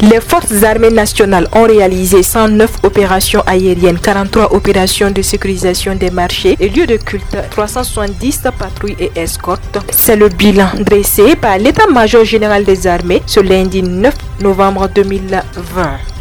Les forces armées nationales ont réalisé 109 opérations aériennes, 43 opérations de sécurisation des marchés et lieux de culte, 370 patrouilles et escortes. C'est le bilan dressé par l'état-major général des armées ce lundi 9 novembre 2020.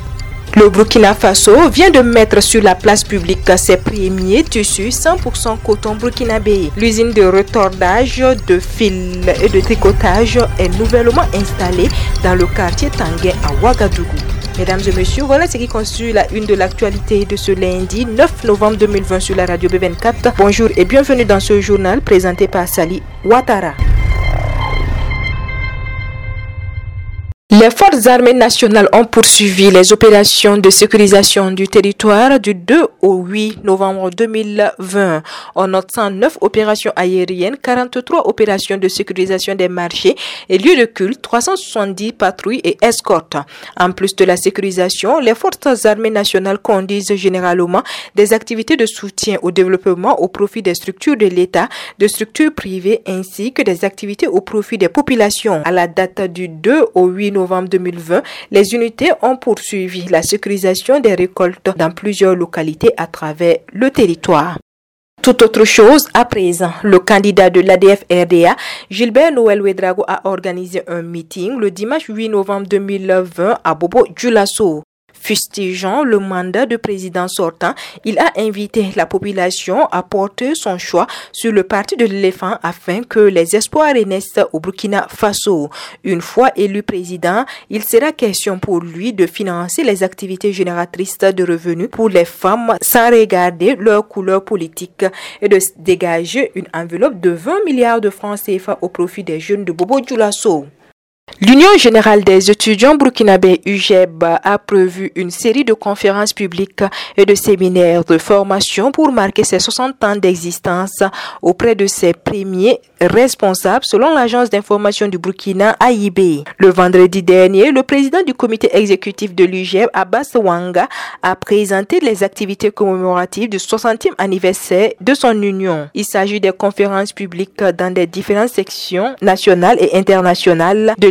Le Burkina Faso vient de mettre sur la place publique ses premiers tissus 100% coton burkinabé. L'usine de retordage de fil et de tricotage est nouvellement installée dans le quartier Tanguay à Ouagadougou. Mesdames et messieurs, voilà ce qui constitue la une de l'actualité de ce lundi 9 novembre 2020 sur la radio B24. Bonjour et bienvenue dans ce journal présenté par Sali Ouattara. Les forces armées nationales ont poursuivi les opérations de sécurisation du territoire du 2 au 8 novembre 2020. On note 109 opérations aériennes, 43 opérations de sécurisation des marchés et lieux de culte, 370 patrouilles et escortes. En plus de la sécurisation, les forces armées nationales conduisent généralement des activités de soutien au développement au profit des structures de l'État, de structures privées ainsi que des activités au profit des populations. À la date du 2 au 8 novembre, novembre 2020, les unités ont poursuivi la sécurisation des récoltes dans plusieurs localités à travers le territoire. Tout autre chose, à présent, le candidat de l'ADF-RDA, Gilbert Noël Ouedrago, a organisé un meeting le dimanche 8 novembre 2020 à Bobo Djulasso. Fustigeant le mandat de président sortant, il a invité la population à porter son choix sur le parti de l'éléphant afin que les espoirs renaissent au Burkina Faso. Une fois élu président, il sera question pour lui de financer les activités génératrices de revenus pour les femmes sans regarder leur couleur politique et de dégager une enveloppe de 20 milliards de francs CFA au profit des jeunes de Bobo Djoulasso. L'Union générale des étudiants burkinabés UGEB a prévu une série de conférences publiques et de séminaires de formation pour marquer ses 60 ans d'existence auprès de ses premiers responsables selon l'agence d'information du Burkina AIB. Le vendredi dernier, le président du comité exécutif de l'UGEB, Abbas Wanga, a présenté les activités commémoratives du 60e anniversaire de son union. Il s'agit des conférences publiques dans des différentes sections nationales et internationales de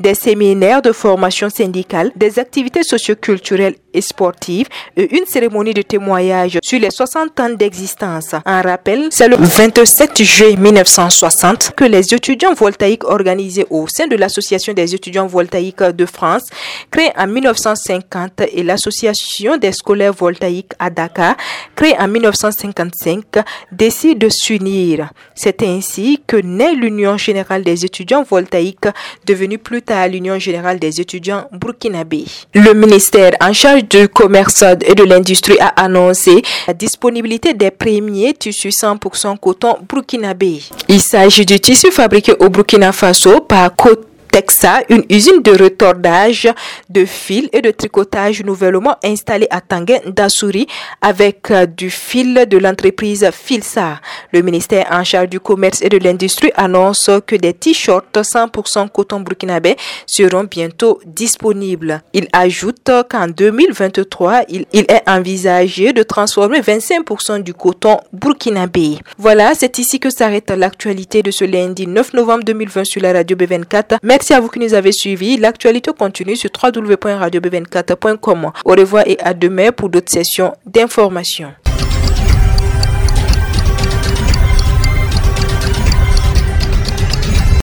des séminaires de formation syndicale, des activités socioculturelles et sportives et une cérémonie de témoignage sur les 60 ans d'existence. En rappel, c'est le 27 juillet 1960 que les étudiants voltaïques organisés au sein de l'Association des étudiants voltaïques de France, créée en 1950, et l'Association des scolaires voltaïques à Dakar, créée en 1955, décident de s'unir. C'est ainsi que naît l'Union générale des étudiants voltaïques, devenue plus tard l'Union générale des étudiants burkinabés. Le ministère en charge du commerce et de l'industrie a annoncé la disponibilité des premiers tissus 100% coton burkinabé. Il s'agit du tissu fabriqué au Burkina Faso par Côte Texa, une usine de retordage de fil et de tricotage nouvellement installée à Tanguay d'Assouri avec euh, du fil de l'entreprise Filsa. Le ministère en charge du commerce et de l'industrie annonce que des t-shirts 100% coton burkinabé seront bientôt disponibles. Il ajoute qu'en 2023, il, est envisagé de transformer 25% du coton burkinabé. Voilà, c'est ici que s'arrête l'actualité de ce lundi 9 novembre 2020 sur la radio B24. Merci Merci à vous qui nous avez suivis. L'actualité continue sur www.radiob24.com. Au revoir et à demain pour d'autres sessions d'information.